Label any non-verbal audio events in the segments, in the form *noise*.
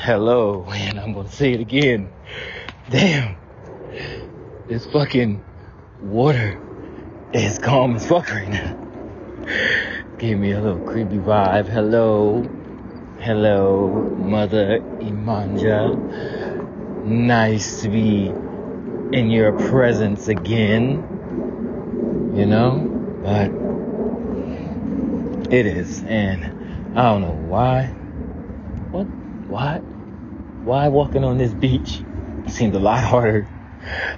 hello, and I'm gonna say it again. Damn, this fucking water is calm as fuck right now. Gave me a little creepy vibe. Hello, hello, Mother Imanja. Nice to be in your presence again. You know, but it is, and I don't know why. What? Why? Why walking on this beach seemed a lot *laughs* harder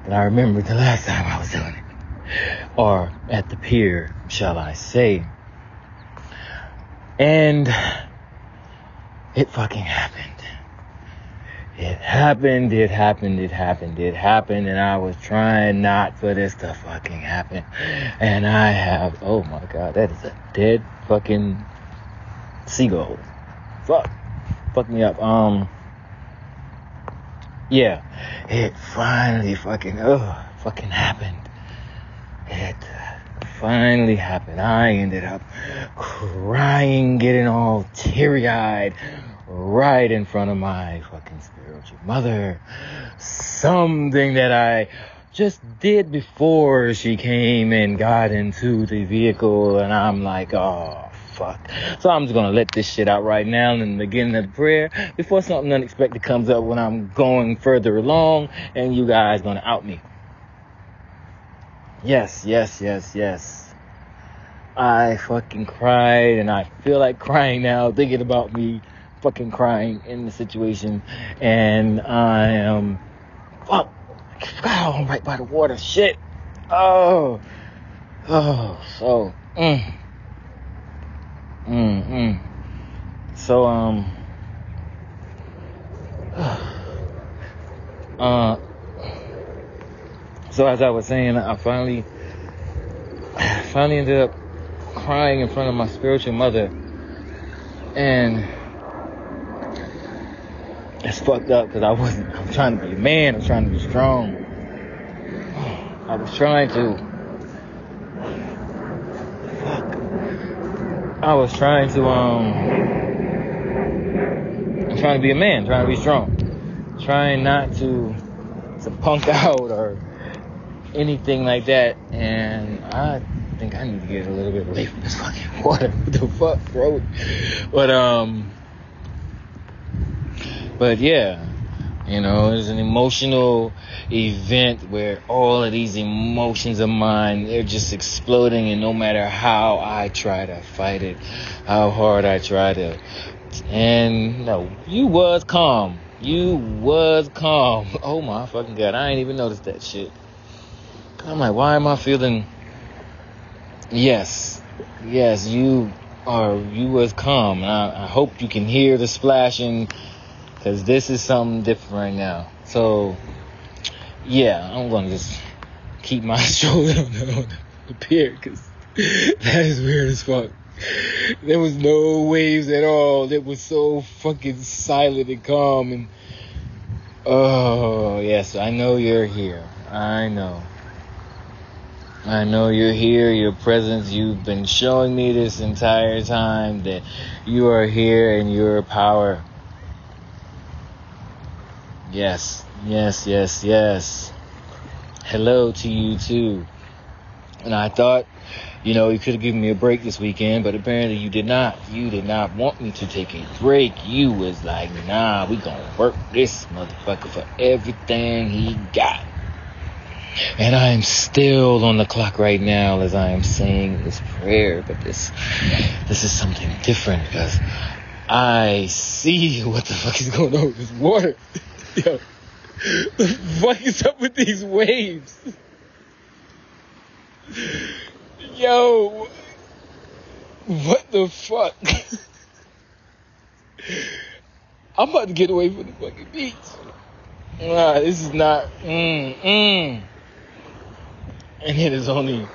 than I remembered the last time I was doing it. Or at the pier, shall I say. And it fucking happened. It happened, it happened, it happened, it happened, and I was trying not for this to fucking happen. And I have, oh my god, that is a dead fucking seagull. Fuck. Fuck me up. Um, yeah, it finally fucking, oh, fucking happened. It finally happened. I ended up crying, getting all teary eyed right in front of my fucking spiritual mother. Something that I just did before she came and got into the vehicle, and I'm like, oh fuck. So I'm just gonna let this shit out right now in the beginning of the prayer before something unexpected comes up when I'm going further along and you guys gonna out me. Yes, yes, yes, yes. I fucking cried and I feel like crying now thinking about me fucking crying in the situation and I am fuck oh, I'm right by the water shit oh oh so mm, mm, mm. so um *sighs* uh so as I was saying I finally *sighs* finally ended up crying in front of my spiritual mother and it's fucked up because I wasn't. I'm trying to be a man. I'm trying to be strong. *sighs* I was trying to. I was trying to um. I'm trying to be a man. Trying to be strong. Trying not to to punk *laughs* out or anything like that. And I think I need to get a little bit away from this fucking *laughs* water. What the fuck, bro? But um. But yeah, you know, it's an emotional event where all of these emotions of mine, they're just exploding and no matter how I try to fight it, how hard I try to, and no, you was calm. You was calm. *laughs* Oh my fucking god, I ain't even noticed that shit. I'm like, why am I feeling, yes, yes, you are, you was calm. I, I hope you can hear the splashing Cause this is something different right now. So, yeah, I'm gonna just keep my *laughs* shoulder on the, on the pier, cause *laughs* that is weird as fuck. There was no waves at all. It was so fucking silent and calm and oh yes, I know you're here. I know. I know you're here, your presence, you've been showing me this entire time that you are here and your power Yes, yes, yes, yes. Hello to you too. And I thought, you know, you could have given me a break this weekend, but apparently you did not. You did not want me to take a break. You was like, nah, we gonna work this motherfucker for everything he got. And I am still on the clock right now as I am saying this prayer, but this, this is something different because I see *laughs* what the fuck is going on with this water. Yo, the fuck is up with these waves? Yo, what the fuck? I'm about to get away from the fucking beach. Nah, this is not. Mm, mm. And it is only.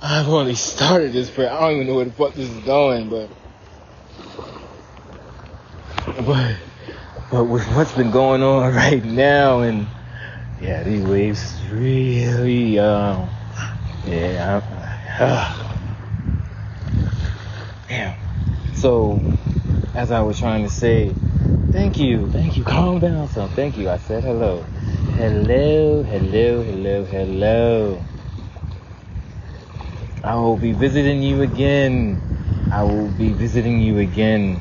I've only started this prayer. I don't even know where the fuck this is going, but. But. But with what's been going on *laughs* right now, and yeah, these waves really, um, yeah, uh, *sighs* damn. So as I was trying to say, thank you, thank you, calm down some, thank you. I said hello. Hello, hello, hello, hello. I will be visiting you again. I will be visiting you again.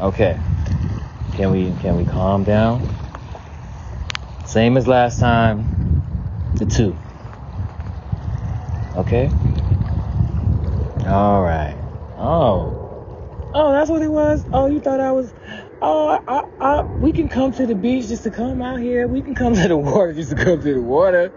Okay. Can we can we calm down? Same as last time. The two. Okay? All right. Oh. Oh, that's what it was. Oh, you thought I was. Oh, I, I, I, we can come to the beach just to come out here. We can come to the water just to come to the water.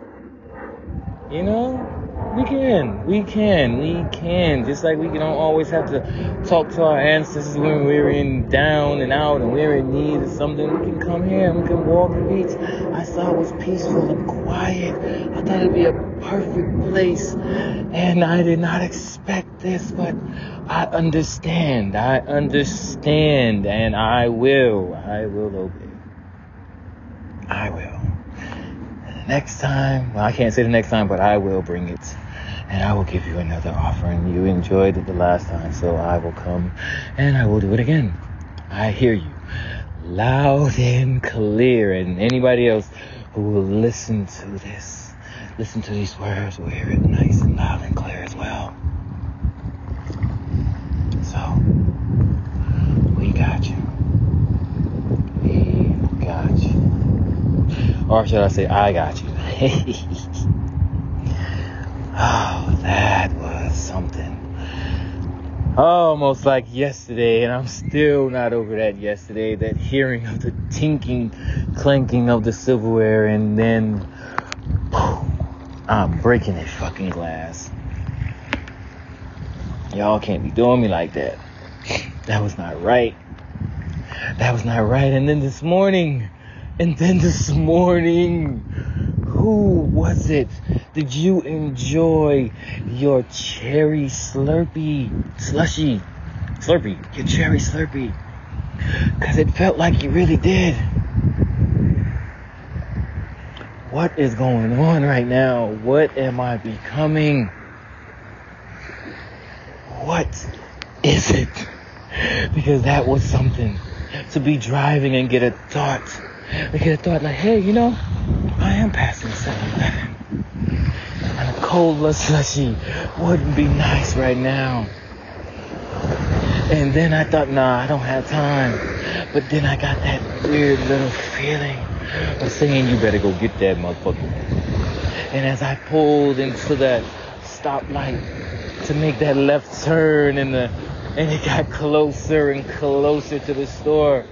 You know? We can, we can, we can. Just like we don't always have to talk to our ancestors when we're in down and out and we're in need of something. We can come here and we can walk the beach. I saw it was peaceful and quiet. I thought it'd be a perfect place. And I did not expect this, but I understand. I understand and I will. I will obey. I will next time, well, I can't say the next time, but I will bring it. And I will give you another offering. You enjoyed it the last time, so I will come and I will do it again. I hear you loud and clear. And anybody else who will listen to this, listen to these words, will hear it nice and loud and clear as well. So, we got you. We got you. Or should I say, I got you? *laughs* oh, that was something. Almost like yesterday, and I'm still not over that yesterday. That hearing of the tinking, clanking of the silverware, and then I'm breaking a fucking glass. Y'all can't be doing me like that. That was not right. That was not right. And then this morning, and then this morning, who was it? Did you enjoy your cherry slurpee, slushy, slurpee, your cherry slurpee? Because it felt like you really did. What is going on right now? What am I becoming? What is it? Because that was something to be driving and get a thought we could have thought like, hey, you know, I am passing 7-Eleven. And a cold slushy *laughs* wouldn't be nice right now. And then I thought, nah, I don't have time. But then I got that weird little feeling of saying, you better go get that motherfucker. And as I pulled into that stoplight to make that left turn and the and it got closer and closer to the store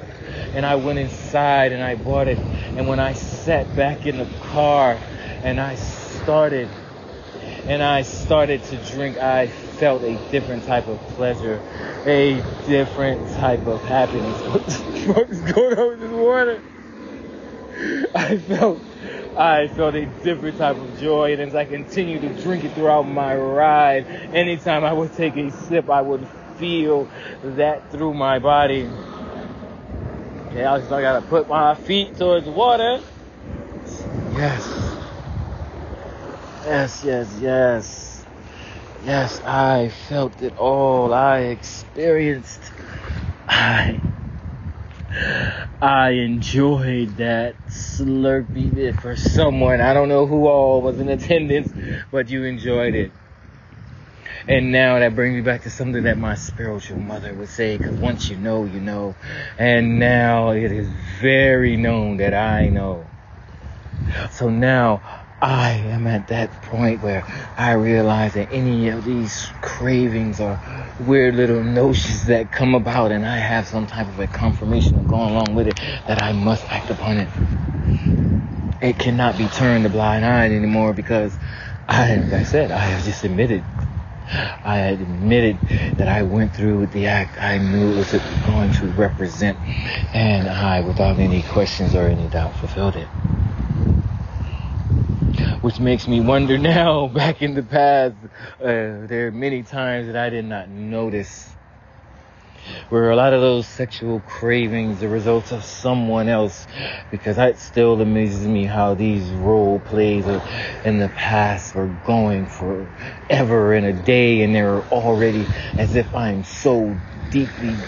and I went inside and I bought it. And when I sat back in the car and I started and I started to drink, I felt a different type of pleasure, a different type of happiness. *laughs* What the fuck is going on with this water? I felt I felt a different type of joy, and as I continued to drink it throughout my ride, anytime I would take a sip, I would feel that through my body. Okay, I just gotta put my feet towards the water. Yes. Yes, yes, yes. Yes, I felt it all. I experienced. I. I enjoyed that Slurpee for someone. I don't know who all was in attendance, but you enjoyed it. And now that brings me back to something that my spiritual mother would say, because once you know, you know. And now it is very known that I know. So now I am at that point where I realize that any of these cravings or weird little notions that come about and I have some type of a confirmation going along with it that I must act upon it. It cannot be turned a blind eye anymore because I, like I said, I have just admitted I admitted that I went through with the act I knew it was going to represent, and I, without any questions or any doubt, fulfilled it. Which makes me wonder *laughs* now, back in the past, uh, there are many times that I did not notice Were a lot of those sexual cravings are results of someone else? Because it still amazes me how these role plays in the past were going forever in a day and they're already as if I'm so deeply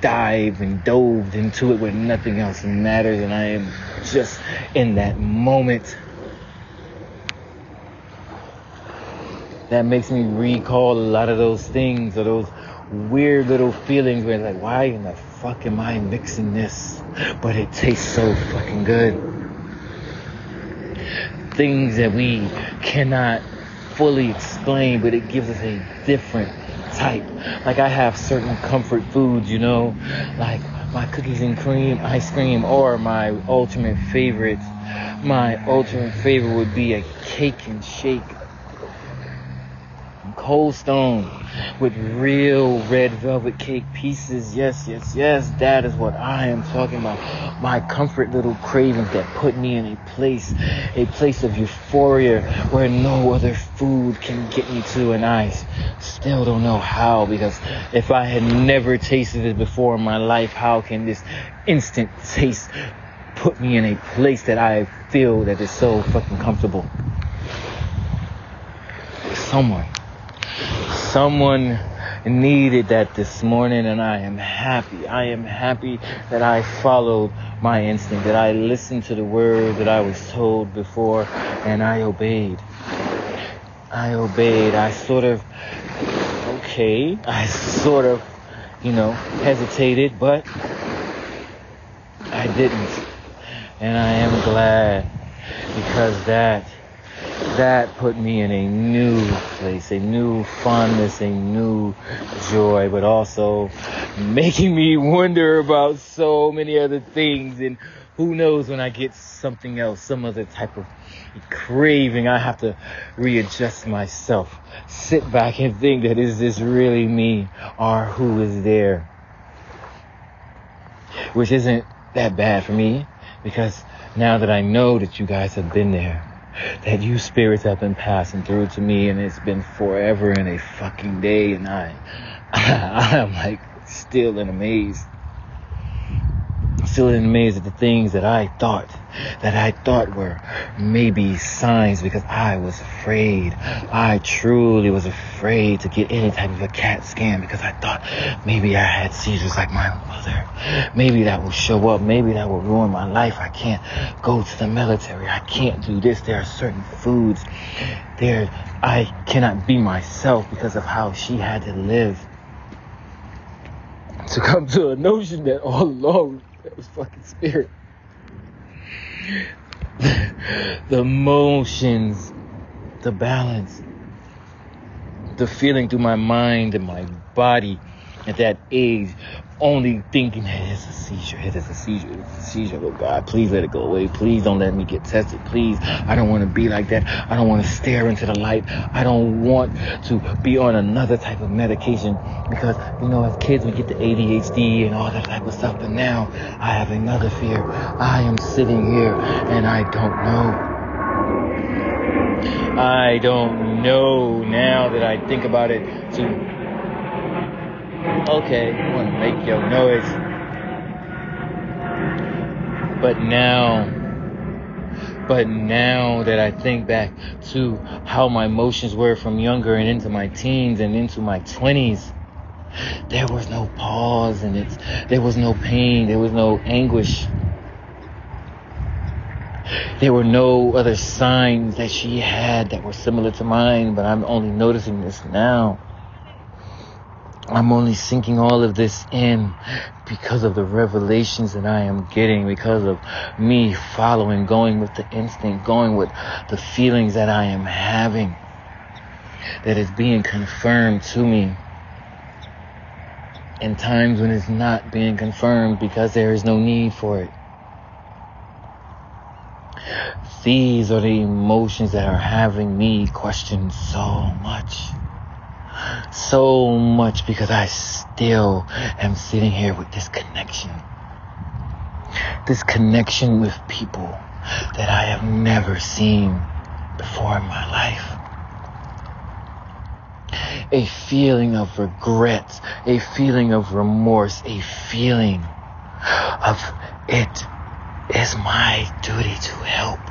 dive and dove into it when nothing else matters and I am just in that moment. That makes me recall a lot of those things or those weird little feelings where it's like, why in the fuck am I mixing this? But it tastes so fucking good. Things that we cannot fully explain, but it gives us a different type. Like I have certain comfort foods, you know, like my cookies and cream ice cream or my ultimate favorite. My ultimate favorite would be a cake and shake Cold Stone with real red velvet cake pieces. Yes, yes, yes. That is what I am talking about. My comfort little cravings that put me in a place, a place of euphoria where no other food can get me to. And I still don't know how because if I had never tasted it before in my life, how can this instant taste put me in a place that I feel that is so fucking comfortable? Someone someone needed that this morning and I am happy. I am happy that I followed my instinct, that I listened to the word that I was told before and I obeyed. I obeyed. I sort of, okay, I sort of, you know, hesitated, but I didn't. And I am glad because that that put me in a new place, a new fondness, a new joy, but also making me wonder about so many other things. And who knows when I get something else, some other type of craving, I have to readjust myself, sit back and think that is this really me or who is there? Which isn't that bad for me because now that I know that you guys have been there, that you spirits have been passing through to me and it's been forever and a fucking day and I, I am like still in a maze still in amaze at the things that I thought, that I thought were maybe signs because I was afraid. I truly was afraid to get any type of a CAT scan because I thought maybe I had seizures like my mother. Maybe that will show up. Maybe that will ruin my life. I can't go to the military. I can't do this. There are certain foods there. I cannot be myself because of how she had to live to come to a notion that all along that was fucking spirit. the motions, the balance, the feeling through my mind and my body at that age only thinking that it's a seizure, it is a seizure, it's a seizure. Oh God, please let it go away. Please don't let me get tested. Please, I don't want to be like that. I don't want to stare into the light. I don't want to be on another type of medication because, you know, as kids we get the ADHD and all that type of stuff. But now I have another fear. I am sitting here and I don't know. I don't know now that I think about it to okay, you want to make your noise. But now, but now that I think back to how my emotions were from younger and into my teens and into my 20s, there was no pause and it's, there was no pain, there was no anguish. There were no other signs that she had that were similar to mine, but I'm only noticing this now. I'm only sinking all of this in because of the revelations that I am getting, because of me following, going with the instinct, going with the feelings that I am having, that is being confirmed to me in times when it's not being confirmed because there is no need for it. These are the emotions that are having me question so much so much because I still am sitting here with this connection. This connection with people that I have never seen before in my life. a feeling of regret, a feeling of remorse, a feeling of it is my duty to help.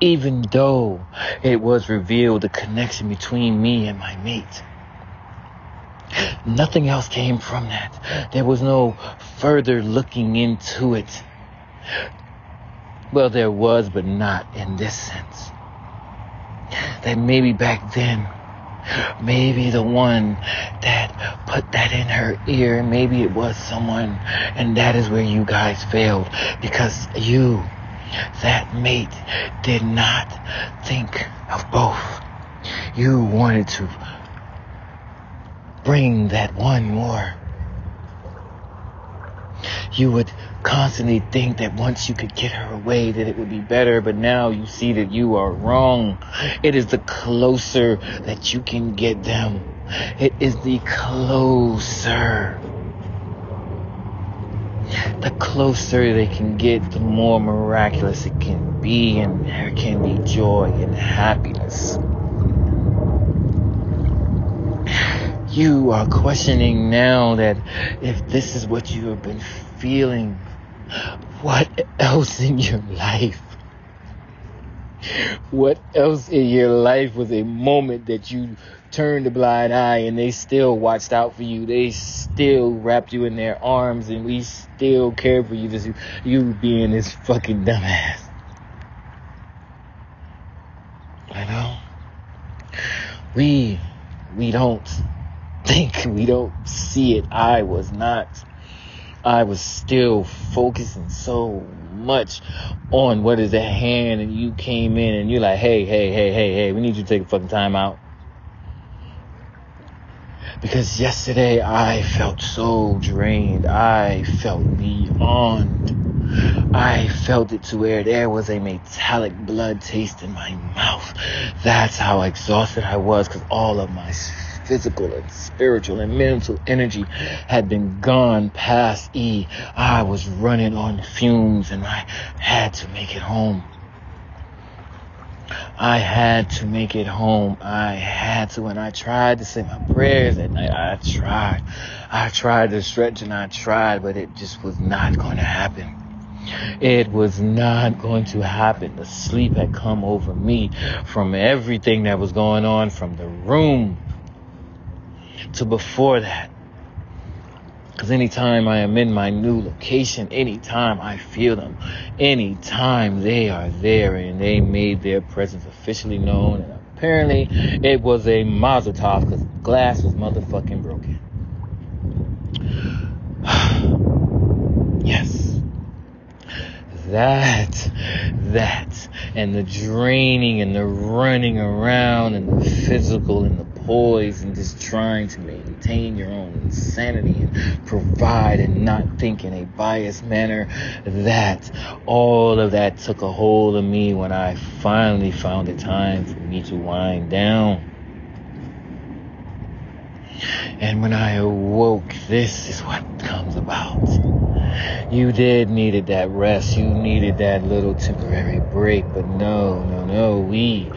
Even though it was revealed the connection between me and my mate. Nothing else came from that. There was no further looking into it. Well, there was, but not in this sense. That maybe back then, maybe the one that put that in her ear, maybe it was someone, and that is where you guys failed because you, that mate, did not think of both. You wanted to bring that one more. You would constantly think that once you could get her away that it would be better, but now you see that you are wrong. It is the closer that you can get them. It is the closer. The closer they can get, the more miraculous it can be, and there can be joy and happiness. You are questioning now that if this is what you have been feeling, what else in your life? What else in your life was a moment that you turned a blind eye and they still watched out for you? They still wrapped you in their arms and we still cared for you, just you being this fucking dumbass. I know. We, we don't think, we don't see it. I was not. I was still focusing so much on what is at hand, and you came in and you're like, hey, hey, hey, hey, hey, we need you to take a fucking time out. Because yesterday I felt so drained. I felt beyond. I felt it to where there was a metallic blood taste in my mouth. That's how exhausted I was because all of my physical and spiritual and mental energy had been gone past E. I was running on fumes and I had to make it home. I had to make it home. I had to, and I tried to say my prayers at night. I tried. I tried to stretch and I tried, but it just was not going to happen. It was not going to happen. The sleep had come over me from everything that was going on from the room to before that. Because anytime I am in my new location, anytime I feel them, anytime they are there and they made their presence officially known, and apparently it was a Mazel Tov because glass was motherfucking broken. *sighs* yes. That, that, and the draining and the running around and the physical and the poise and just trying to maintain your own insanity and provide and not think in a biased manner that all of that took a hold of me when I finally found the time for me to wind down. And when I awoke, this is what comes about. You did needed that rest. You needed that little temporary break. But no, no, no. We,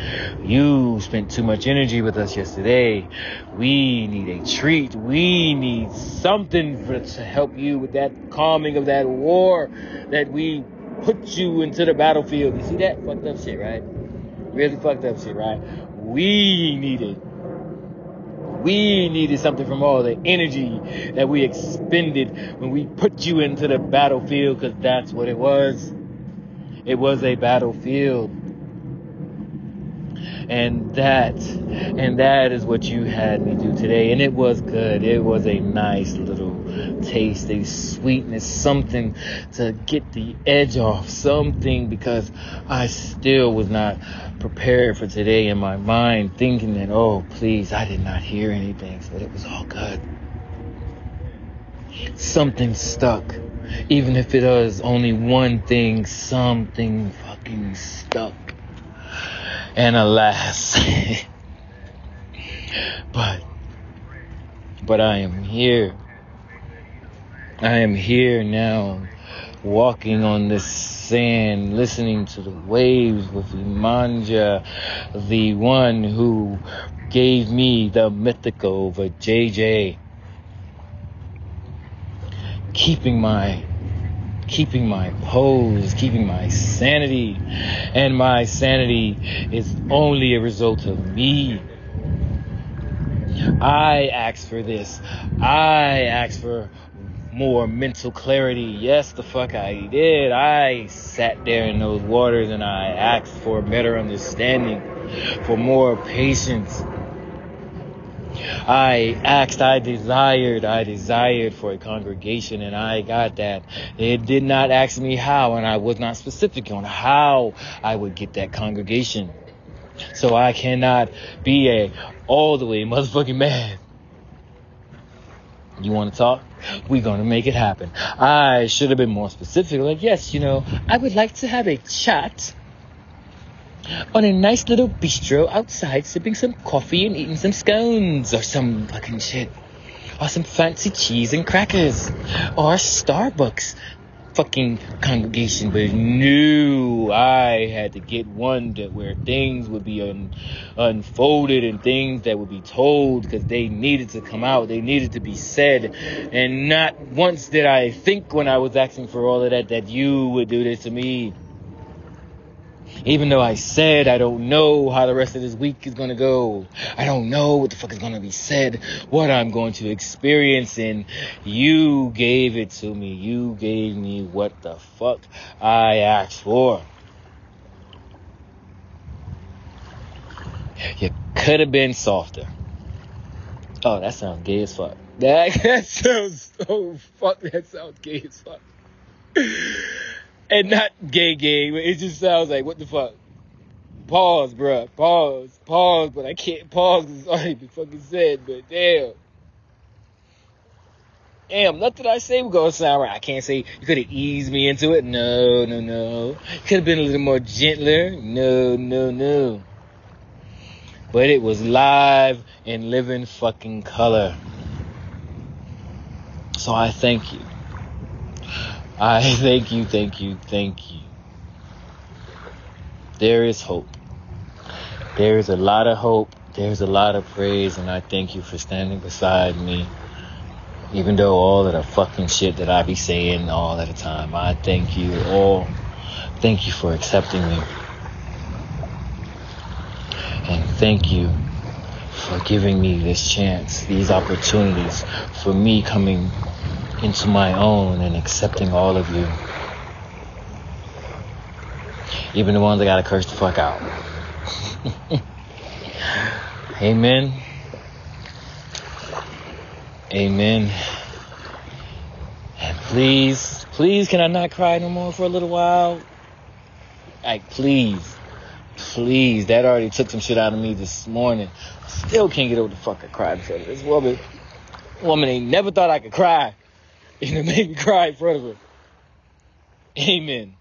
you spent too much energy with us yesterday. We need a treat. We need something for, to help you with that calming of that war that we put you into the battlefield. You see that fucked up shit, right? Really fucked up shit, right? We needed we needed something from all the energy that we expended when we put you into the battlefield because that's what it was. It was a battlefield. And that, and that is what you had me do today. And it was good. It was a nice little taste, a sweetness, something to get the edge off, something because I still was not prepared for today in my mind, thinking that, oh, please, I did not hear anything, but it was all good. Something stuck. Even if it was only one thing, something fucking stuck. And alas. but, but I am here. I am here now walking on this sand, listening to the waves with Imanja, the one who gave me the mythical JJ. Keeping my keeping my pose, keeping my sanity. And my sanity is only a result of me. I asked for this. I asked for more mental clarity. Yes, the fuck I did. I sat there in those waters and I asked for better understanding, for more patience. I asked, I desired, I desired for a congregation and I got that. It did not ask me how and I was not specific on how I would get that congregation. So I cannot be a all the way motherfucking man. You want to talk? We're going to make it happen. I should have been more specific. Like, yes, you know, I would like to have a chat on a nice little bistro outside sipping some coffee and eating some scones or some fucking shit. Or some fancy cheese and crackers. Or Starbucks fucking congregation, but knew I had to get one that where things would be un, unfolded and things that would be told because they needed to come out, they needed to be said, and not once did I think when I was asking for all of that that you would do this to me. Even though I said I don't know how the rest of this week is going to go. I don't know what the fuck is going to be said, what I'm going to experience, and you gave it to me. You gave me what the fuck I asked for. You could have been softer. Oh, that sounds gay as fuck. That, *laughs* that sounds so fuck. That sounds gay as fuck and not gay gay. But It just sounds like what the fuck. Pause, bruh. Pause. Pause. But I can't pause because it's already been fucking said. But damn. Damn, nothing I say was gonna sound right. I can't say you could have eased me into it. No, no, no. Could have been a little more gentler. No, no, no. But it was live and living fucking color. So I thank you. I *laughs* thank you, thank you, thank you. There is hope. There is a lot of hope. There's a lot of praise, and I thank you for standing beside me. Even though all of the fucking shit that I be saying all of the time, I thank you all. Thank you for accepting me. And thank you for giving me this chance, these opportunities, for me coming into my own and accepting all of you. Even the ones I gotta curse the fuck out. *laughs* Amen. Amen. And please, please, can I not cry no more for a little while? Like, please, please. That already took some shit out of me this morning. Still can't get over the fuck I cried in this woman. Woman ain't never thought I could cry. *laughs* And it made me cry in front of her. Amen.